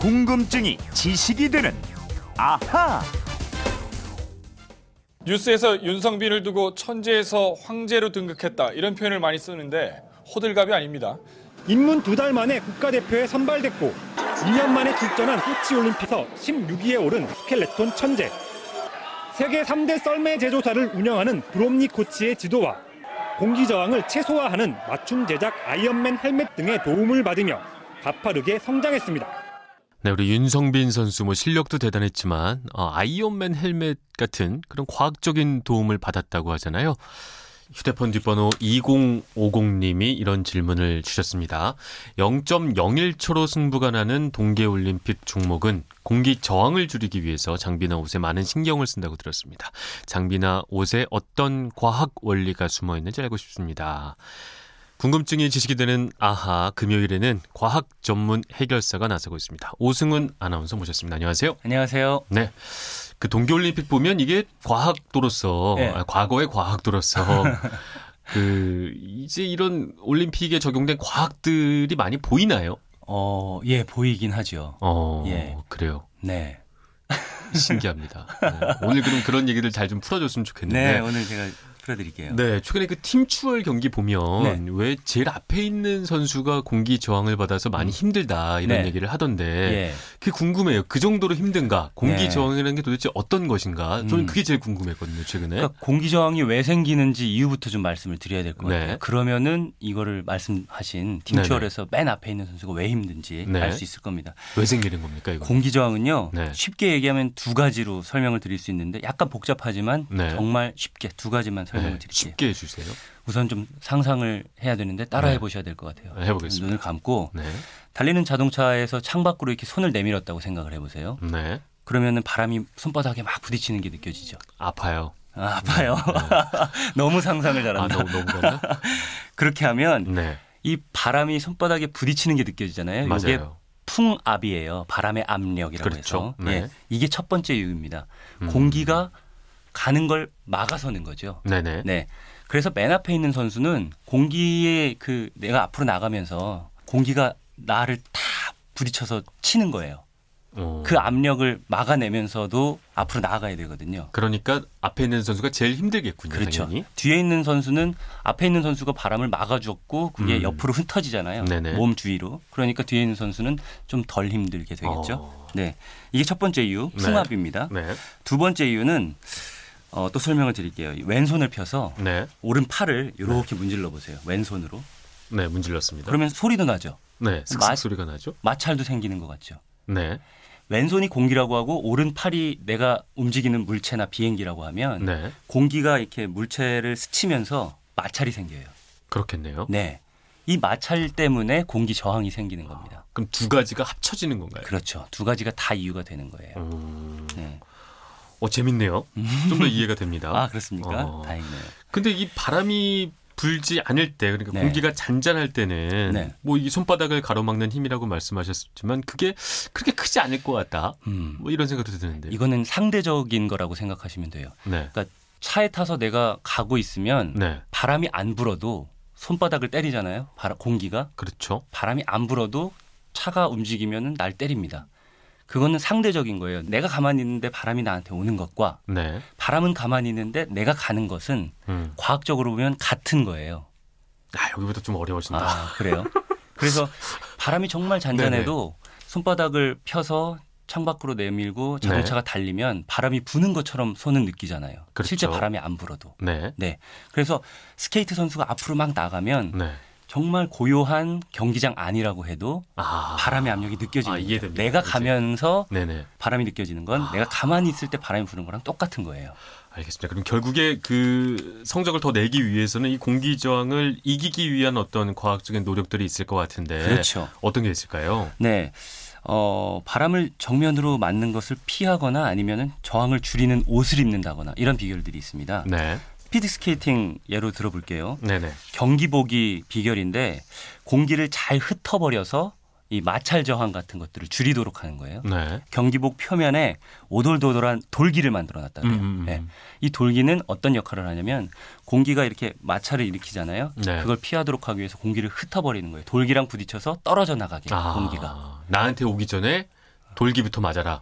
궁금증이 지식이 되는 아하. 뉴스에서 윤성빈을 두고 천재에서 황제로 등극했다 이런 표현을 많이 쓰는데 호들갑이 아닙니다. 입문 두 달 만에 국가대표에 선발됐고 1년 만에 출전한 소치올림픽에서 16위에 오른 스켈레톤 천재. 세계 3대 썰매 제조사를 운영하는 브롬리 코치의 지도와 공기 저항을 최소화하는 맞춤 제작 아이언맨 헬멧 등의 도움을 받으며 가파르게 성장했습니다. 네, 우리 윤성빈 선수 뭐 실력도 대단했지만 어, 아이언맨 헬멧 같은 그런 과학적인 도움을 받았다고 하잖아요. 휴대폰 뒷번호 2050님이 이런 질문을 주셨습니다. 0.01초로 승부가 나는 동계올림픽 종목은 공기 저항을 줄이기 위해서 장비나 옷에 많은 신경을 쓴다고 들었습니다. 장비나 옷에 어떤 과학 원리가 숨어 있는지 알고 싶습니다. 궁금증이 지식이 되는 아하 금요일에는 과학 전문 해결사가 나서고 있습니다. 오승훈 아나운서 모셨습니다. 안녕하세요. 안녕하세요. 네. 그 동계올림픽 보면 이게 과학도로서 네. 아, 과거의 과학도로서 그 이제 이런 올림픽에 적용된 과학들이 많이 보이나요? 어, 예, 보이긴 하죠. 어, 예. 그래요. 네. 신기합니다. 네. 오늘 그럼 그런 얘기들 잘좀 풀어줬으면 네, 좋겠는데. 오늘 제가 풀어드릴게요. 네, 최근에 그 팀추월 경기 보면 네. 왜 제일 앞에 있는 선수가 공기 저항을 받아서 많이 힘들다 이런 네. 얘기를 하던데 예. 그게 궁금해요. 그 정도로 힘든가? 공기 네. 저항이라는 게 도대체 어떤 것인가? 저는 음. 그게 제일 궁금했거든요, 최근에. 그러니까 공기 저항이 왜 생기는지 이유부터 좀 말씀을 드려야 될것 네. 같아요. 그러면은 이거를 말씀하신 팀추월에서 맨 앞에 있는 선수가 왜 힘든지 네. 알수 있을 겁니다. 왜 생기는 겁니까, 이거? 공기 저항은요. 네. 쉽게 얘기하면 두 가지로 설명을 드릴 수 있는데 약간 복잡하지만 네. 정말 쉽게 두 가지만 설명 을 네, 드릴게요. 쉽게 해주세요. 우선 좀 상상을 해야 되는데 따라해 네. 보셔야 될 것 같아요. 해보겠습니다. 눈을 감고 네, 달리는 자동차에서 창밖으로 이렇게 손을 내밀었다고 생각을 해보세요. 네, 그러면은 바람이 손바닥에 막 부딪히는 게 느껴지죠. 아파요. 아, 아파요. 너무 상상을 아, 잘한다. 너무 너무 가나? 그렇게 하면 네, 이 바람이 손바닥에 부딪히는 게 느껴지잖아요. 이게 맞아요. 풍압이에요. 바람의 압력이라고 그렇죠. 해서. 네. 예, 이게 첫 번째 이유입니다. 음. 공기가 가는 걸 막아서는 거죠. 네네. 네. 그래서 맨 앞에 있는 선수는 공기에 그 내가 앞으로 나가면서 공기가 나를 다 부딪혀서 치는 거예요. 어. 그 압력을 막아내면서도 앞으로 나아가야 되거든요. 그러니까 앞에 있는 선수가 제일 힘들겠군요, 그렇죠. 당연히. 뒤에 있는 선수는 앞에 있는 선수가 바람을 막아줬고 그게 음. 옆으로 흩어지잖아요. 네네. 몸 주위로. 그러니까 뒤에 있는 선수는 좀 덜 힘들게 되겠죠. 어. 네. 이게 첫 번째 이유, 네. 풍압입니다. 네, 두 번째 이유는 어, 또 설명을 드릴게요. 이 왼손을 펴서 네, 오른 팔을 이렇게 문질러 보세요. 왼손으로. 네, 문질렀습니다. 그러면 소리도 나죠. 네, 슥슥 맛- 소리가 나죠. 마찰도 생기는 것 같죠. 네, 왼손이 공기라고 하고 오른 팔이 내가 움직이는 물체나 비행기라고 하면 네, 공기가 이렇게 물체를 스치면서 마찰이 생겨요. 그렇겠네요. 네. 이 마찰 때문에 공기 저항이 생기는 겁니다. 그럼 두 가지가 합쳐지는 건가요? 그렇죠. 두 가지가 다 이유가 되는 거예요. 음, 네. 어 재밌네요. 좀 더 이해가 됩니다. 아, 그렇습니까? 어. 다행이네요. 근데 이 바람이 불지 않을 때 그러니까 네. 공기가 잔잔할 때는 네. 뭐이 손바닥을 가로막는 힘이라고 말씀하셨지만 그게 그렇게 크지 않을 것 같다. 음. 뭐 이런 생각도 드는데. 이거는 상대적인 거라고 생각하시면 돼요. 네. 그러니까 차에 타서 내가 가고 있으면 네. 바람이 안 불어도 손바닥을 때리잖아요. 바람, 공기가 그렇죠. 바람이 안 불어도 차가 움직이면은 날 때립니다. 그거는 상대적인 거예요. 내가 가만히 있는데 바람이 나한테 오는 것과 네. 바람은 가만히 있는데 내가 가는 것은 음. 과학적으로 보면 같은 거예요. 아, 여기부터 좀 어려워진다. 아, 그래요? 그래서 바람이 정말 잔잔해도 손바닥을 펴서 창밖으로 내밀고 자동차가 달리면 바람이 부는 것처럼 손은 느끼잖아요. 네. 그렇죠. 실제 바람이 안 불어도. 네. 네. 그래서 스케이트 선수가 앞으로 막 나가면 네. 정말 고요한 경기장 안이라고 해도 아. 바람의 압력이 느껴지는 아, 거예요. 이해됩니다. 내가. 가면서 네네. 바람이 느껴지는 건 아. 내가 가만히 있을 때 바람이 부는 거랑 똑같은 거예요. 알겠습니다. 그럼 결국에 그 성적을 더 내기 위해서는 이 공기 저항을 이기기 위한 어떤 과학적인 노력들이 있을 것 같은데 그렇죠. 어떤 게 있을까요? 네. 어, 바람을 정면으로 맞는 것을 피하거나 아니면은 저항을 줄이는 옷을 입는다거나 이런 비결들이 있습니다. 네. 스피드 스케이팅 예로 들어볼게요. 네네. 경기복이 비결인데 공기를 잘 흩어버려서 이 마찰 저항 같은 것들을 줄이도록 하는 거예요. 네. 경기복 표면에 오돌도돌한 돌기를 만들어 놨다 그래요. 음, 음, 음. 네. 이 돌기는 어떤 역할을 하냐면 공기가 이렇게 마찰을 일으키잖아요. 네. 그걸 피하도록 하기 위해서 공기를 흩어버리는 거예요. 돌기랑 부딪혀서 떨어져 나가게 아, 공기가. 나한테 오기 전에 돌기부터 맞아라.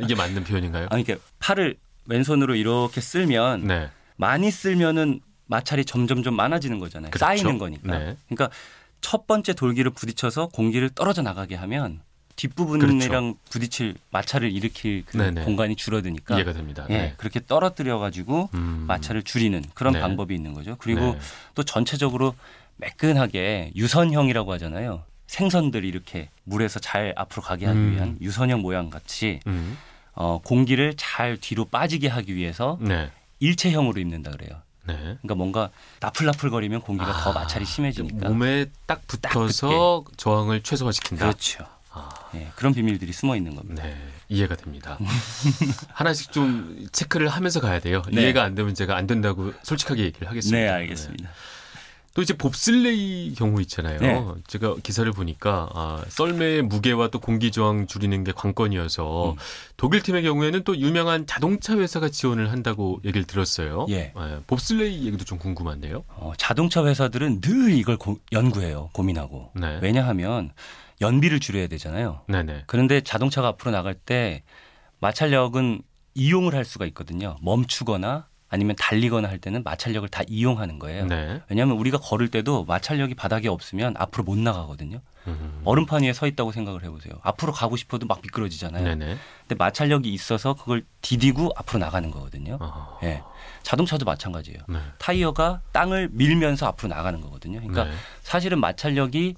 이게 맞는 표현인가요? 아니 이게 팔을 왼손으로 이렇게 쓸면 네. 많이 쓸면은 마찰이 점점점 많아지는 거잖아요. 그렇죠. 쌓이는 거니까. 네. 그러니까 첫 번째 돌기를 부딪혀서 공기를 떨어져 나가게 하면 뒷부분이랑 부딪힐 마찰을 일으킬 그 그렇죠. 네네. 공간이 줄어드니까 이해가 됩니다. 예, 네. 그렇게 떨어뜨려 가지고 음. 마찰을 줄이는 그런 네. 방법이 있는 거죠. 그리고 네. 또 전체적으로 매끈하게 유선형이라고 하잖아요. 생선들이 이렇게 물에서 잘 앞으로 가게 하기 음. 위한 유선형 모양 같이 음. 어, 공기를 잘 뒤로 빠지게 하기 위해서 네. 일체형으로 입는다 그래요. 네. 그러니까 뭔가 나풀나풀거리면 공기가 더 마찰이 심해지니까. 아, 몸에 딱 붙어서 저항을 최소화시킨다. 그렇죠. 아. 예, 그런 비밀들이 숨어 있는 겁니다. 네, 이해가 됩니다. 하나씩 좀 체크를 하면서 가야 돼요. 네. 이해가 안 되면 제가 안 된다고 솔직하게 얘기를 하겠습니다. 네, 알겠습니다. 또 이제 봅슬레이 경우 있잖아요. 네. 제가 기사를 보니까 아, 썰매의 무게와 또 공기 저항 줄이는 게 관건이어서 음. 독일 팀의 경우에는 또 유명한 자동차 회사가 지원을 한다고 얘기를 들었어요. 예. 봅슬레이 얘기도 좀 궁금한데요. 어, 자동차 회사들은 늘 이걸 고- 연구해요. 고민하고. 네. 왜냐하면 연비를 줄여야 되잖아요. 네네. 그런데 자동차가 앞으로 나갈 때 마찰력은 이용을 할 수가 있거든요. 멈추거나 아니면 달리거나 할 때는 마찰력을 다 이용하는 거예요. 네. 왜냐하면 우리가 걸을 때도 마찰력이 바닥에 없으면 앞으로 못 나가거든요. 음. 얼음판 위에 서 있다고 생각을 해보세요. 앞으로 가고 싶어도 막 미끄러지잖아요. 네네. 근데 마찰력이 있어서 그걸 디디고 앞으로 나가는 거거든요. 아, 예. 자동차도 마찬가지예요. 네. 타이어가 땅을 밀면서 앞으로 나가는 거거든요. 그러니까 네. 사실은 마찰력이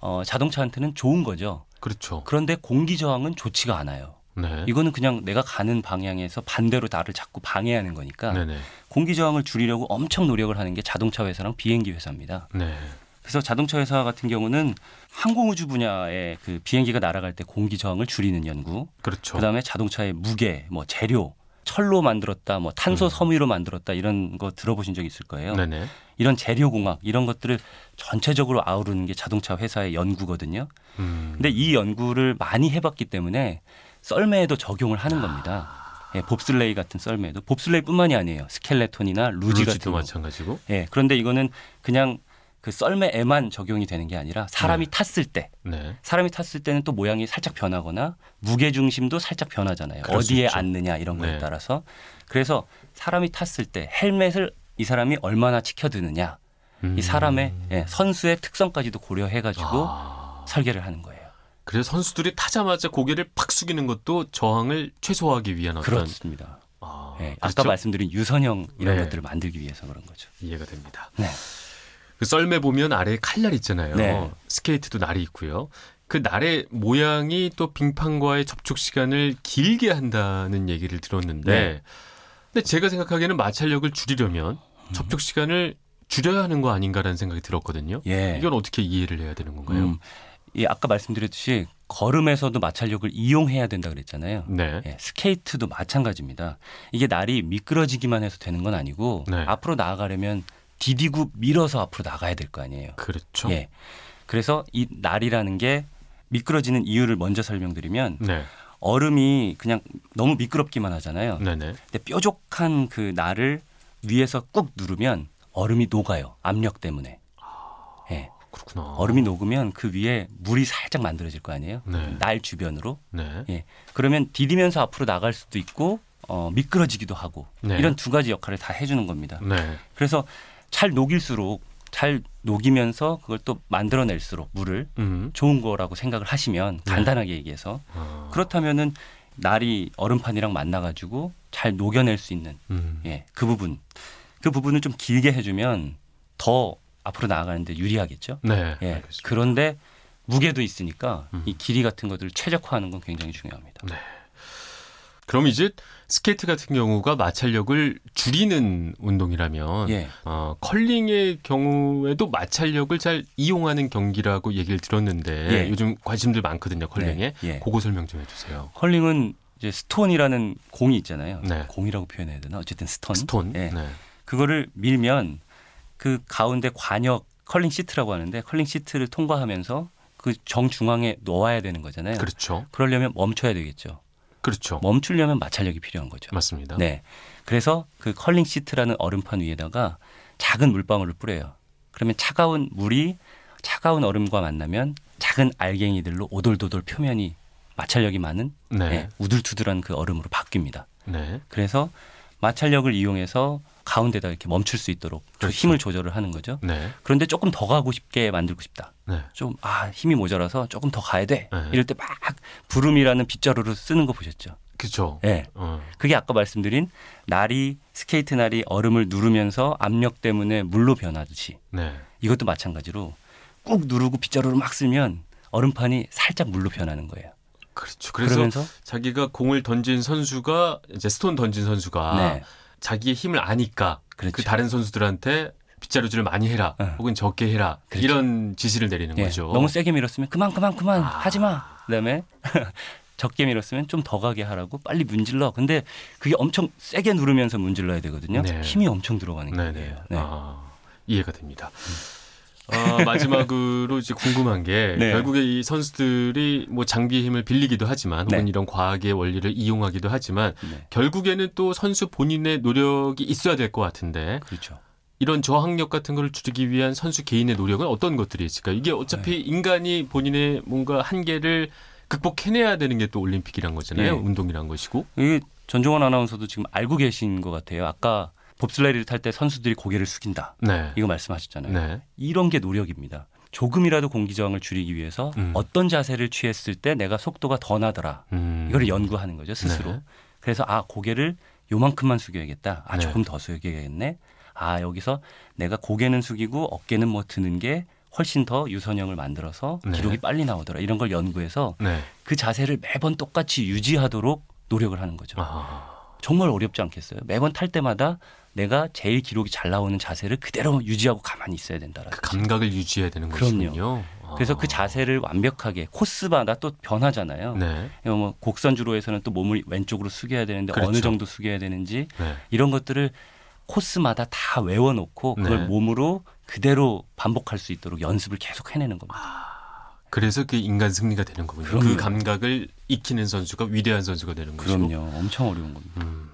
어, 자동차한테는 좋은 거죠. 그렇죠. 그런데 공기 저항은 좋지가 않아요. 네. 이거는 그냥 내가 가는 방향에서 반대로 나를 자꾸 방해하는 거니까 네네. 공기 저항을 줄이려고 엄청 노력을 하는 게 자동차 회사랑 비행기 회사입니다. 네. 그래서 자동차 회사 같은 경우는 항공우주 분야의 그 비행기가 날아갈 때 공기 저항을 줄이는 연구, 그렇죠. 그다음에 자동차의 무게, 뭐 재료, 철로 만들었다, 뭐 탄소 음. 섬유로 만들었다 이런 거 들어보신 적 있을 거예요. 네네. 이런 재료 공학 이런 것들을 전체적으로 아우르는 게 자동차 회사의 연구거든요. 음. 근데 이 연구를 많이 해봤기 때문에 썰매에도 적용을 하는 겁니다. 예, 봅슬레이 같은 썰매도 봅슬레이뿐만이 아니에요. 스켈레톤이나 루지 같은 루지도 거. 마찬가지고. 예, 그런데 이거는 그냥 그 썰매에만 적용이 되는 게 아니라 사람이 탔을 때 네. 사람이 탔을 때는 또 모양이 살짝 변하거나 무게 중심도 살짝 변하잖아요. 어디에 있죠. 앉느냐 이런 거에 네. 따라서 그래서 사람이 탔을 때 헬멧을 이 사람이 얼마나 지켜드느냐 음. 이 사람의 예, 선수의 특성까지도 고려해가지고 아. 설계를 하는 거예요. 그래서 선수들이 타자마자 고개를 팍 숙이는 것도 저항을 최소화하기 위한 어떤 그렇습니다. 아, 예, 그렇죠? 아까 말씀드린 유선형 이런 네. 것들을 만들기 위해서 그런 거죠. 이해가 됩니다. 네. 그 썰매 보면 아래에 칼날 있잖아요. 네. 스케이트도 날이 있고요. 그 날의 모양이 또 빙판과의 접촉 시간을 길게 한다는 얘기를 들었는데, 네. 근데 제가 생각하기에는 마찰력을 줄이려면 접촉 시간을 줄여야 하는 거 아닌가라는 생각이 들었거든요. 예. 이건 어떻게 이해를 해야 되는 건가요? 음, 이 아까 말씀드렸듯이 걸음에서도 마찰력을 이용해야 된다 그랬잖아요. 네. 예, 스케이트도 마찬가지입니다. 이게 날이 미끄러지기만 해서 되는 건 아니고 네. 앞으로 나아가려면 디디고 밀어서 앞으로 나가야 될 거 아니에요. 그렇죠. 예. 그래서 이 날이라는 게 미끄러지는 이유를 먼저 설명드리면 네. 얼음이 그냥 너무 미끄럽기만 하잖아요. 네네. 근데 뾰족한 그 날을 위에서 꾹 누르면 얼음이 녹아요. 압력 때문에. 예. 그렇구나. 얼음이 녹으면 그 위에 물이 살짝 만들어질 거 아니에요. 네. 날 주변으로. 네. 예. 그러면 디디면서 앞으로 나갈 수도 있고 어, 미끄러지기도 하고 네. 이런 두 가지 역할을 다 해주는 겁니다. 네. 그래서 잘 녹일수록 잘 녹이면서 그걸 또 만들어낼수록 물을 음. 좋은 거라고 생각을 하시면 네. 간단하게 얘기해서 아. 그렇다면은 날이 얼음판이랑 만나가지고 잘 녹여낼 수 있는 음. 예, 그 부분 그 부분을 좀 길게 해주면 더 앞으로 나아가는데 유리하겠죠. 네. 예. 알겠습니다. 그런데 무게도 있으니까 음. 이 길이 같은 것들을 최적화하는 건 굉장히 중요합니다. 네. 그럼 이제 스케이트 같은 경우가 마찰력을 줄이는 운동이라면 예. 어, 컬링의 경우에도 마찰력을 잘 이용하는 경기라고 얘기를 들었는데 예. 요즘 관심들 많거든요 컬링에 네, 예. 그거 설명 좀 해주세요. 컬링은 이제 스톤이라는 공이 있잖아요. 네. 공이라고 표현해야 되나? 어쨌든 스톤. 스톤. 예. 네. 그거를 밀면 그 가운데 과녁 컬링 시트라고 하는데 컬링 시트를 통과하면서 그 정중앙에 놓아야 되는 거잖아요. 그렇죠. 그러려면 멈춰야 되겠죠. 그렇죠. 멈추려면 마찰력이 필요한 거죠. 맞습니다. 네. 그래서 그 컬링 시트라는 얼음판 위에다가 작은 물방울을 뿌려요. 그러면 차가운 물이 차가운 얼음과 만나면 작은 알갱이들로 오돌도돌 표면이 마찰력이 많은 네. 예, 우둘투둘한 그 얼음으로 바뀝니다. 네. 그래서 마찰력을 이용해서 가운데다 이렇게 멈출 수 있도록 조- 그렇죠. 힘을 조절을 하는 거죠. 네. 그런데 조금 더 가고 싶게 만들고 싶다. 네. 좀아 힘이 모자라서 조금 더 가야 돼. 네. 이럴 때 막 broom이라는 빗자루를 쓰는 거 보셨죠? 그렇죠. 예. 어. 그게 아까 말씀드린 날이 스케이트 날이 얼음을 누르면서 압력 때문에 물로 변하듯이 네. 이것도 마찬가지로 꾹 누르고 빗자루를 막 쓸면 얼음판이 살짝 물로 변하는 거예요. 그렇죠. 그래서 자기가 공을 던진 선수가 이제 스톤 던진 선수가 네. 자기의 힘을 아니까 그렇죠. 그 다른 선수들한테 빗자루질을 많이 해라 어. 혹은 적게 해라 그렇죠. 이런 지시를 내리는 예, 거죠. 너무 세게 밀었으면 그만 그만 그만 아. 하지 마. 그다음에 적게 밀었으면 좀 더 가게 하라고 빨리 문질러. 근데 그게 엄청 세게 누르면서 문질러야 되거든요. 네. 힘이 엄청 들어가는. 거예요. 네. 아, 이해가 됩니다. 아, 마지막으로 이제 궁금한 게 네. 결국에 이 선수들이 뭐 장비의 힘을 빌리기도 하지만 혹은 네. 이런 과학의 원리를 이용하기도 하지만 네. 결국에는 또 선수 본인의 노력이 있어야 될 것 같은데 그렇죠. 이런 저항력 같은 걸 줄이기 위한 선수 개인의 노력은 어떤 것들이 있을까요? 이게 어차피 네. 인간이 본인의 뭔가 한계를 극복해내야 되는 게 또 올림픽이란 거잖아요. 네. 운동이란 것이고. 이 전종원 아나운서도 지금 알고 계신 것 같아요. 아까 봅슬레이를 탈 때 선수들이 고개를 숙인다. 네. 이거 말씀하셨잖아요. 네. 이런 게 노력입니다. 조금이라도 공기 저항을 줄이기 위해서 음. 어떤 자세를 취했을 때 내가 속도가 더 나더라. 음. 이거를 연구하는 거죠 스스로. 네. 그래서 아 고개를 요만큼만 숙여야겠다. 아 네. 조금 더 숙여야겠네. 아 여기서 내가 고개는 숙이고 어깨는 뭐 드는 게 훨씬 더 유선형을 만들어서 네. 기록이 빨리 나오더라. 이런 걸 연구해서 네. 그 자세를 매번 똑같이 유지하도록 노력을 하는 거죠. 아. 정말 어렵지 않겠어요? 매번 탈 때마다 내가 제일 기록이 잘 나오는 자세를 그대로 유지하고 가만히 있어야 된다라는 그 감각을 유지해야 되는. 것이군요. 아. 그래서 그 자세를 완벽하게 코스마다 또 변하잖아요. 네. 뭐 곡선 주로에서는 또 몸을 왼쪽으로 숙여야 되는데 그렇죠. 어느 정도 숙여야 되는지 네. 이런 것들을 코스마다 다 외워놓고 그걸 네. 몸으로 그대로 반복할 수 있도록 연습을 계속 해내는 겁니다. 그래서 그 인간 승리가 되는 거군요. 그 그럼요. 감각을 익히는 선수가 위대한 선수가 되는 것이고. 그럼요. 엄청 어려운 겁니다. 음.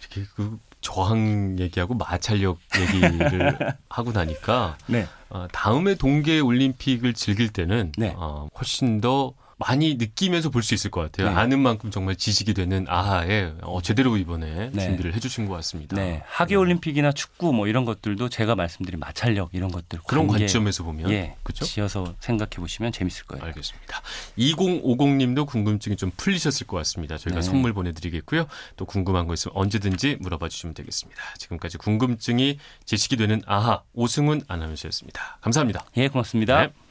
이렇게 그 저항 얘기하고 마찰력 얘기를 하고 나니까 네. 어, 다음에 동계 올림픽을 즐길 때는 네. 어, 훨씬 더 많이 느끼면서 볼 수 있을 것 같아요. 네. 아는 만큼 정말 지식이 되는 아하에 어, 제대로 이번에 네. 준비를 해주신 것 같습니다. 네. 하계 올림픽이나 축구 뭐 이런 것들도 제가 말씀드린 마찰력 이런 것들 그런 관점에서 보면 예, 그렇죠? 지어서 생각해 보시면 재밌을 거예요. 알겠습니다. 2050님도 궁금증이 좀 풀리셨을 것 같습니다. 저희가 네. 선물 보내드리겠고요. 또 궁금한 거 있으면 언제든지 물어봐 주시면 되겠습니다. 지금까지 궁금증이 제식이 되는 아하 오승훈 아나운서였습니다. 감사합니다. 예, 고맙습니다. 네.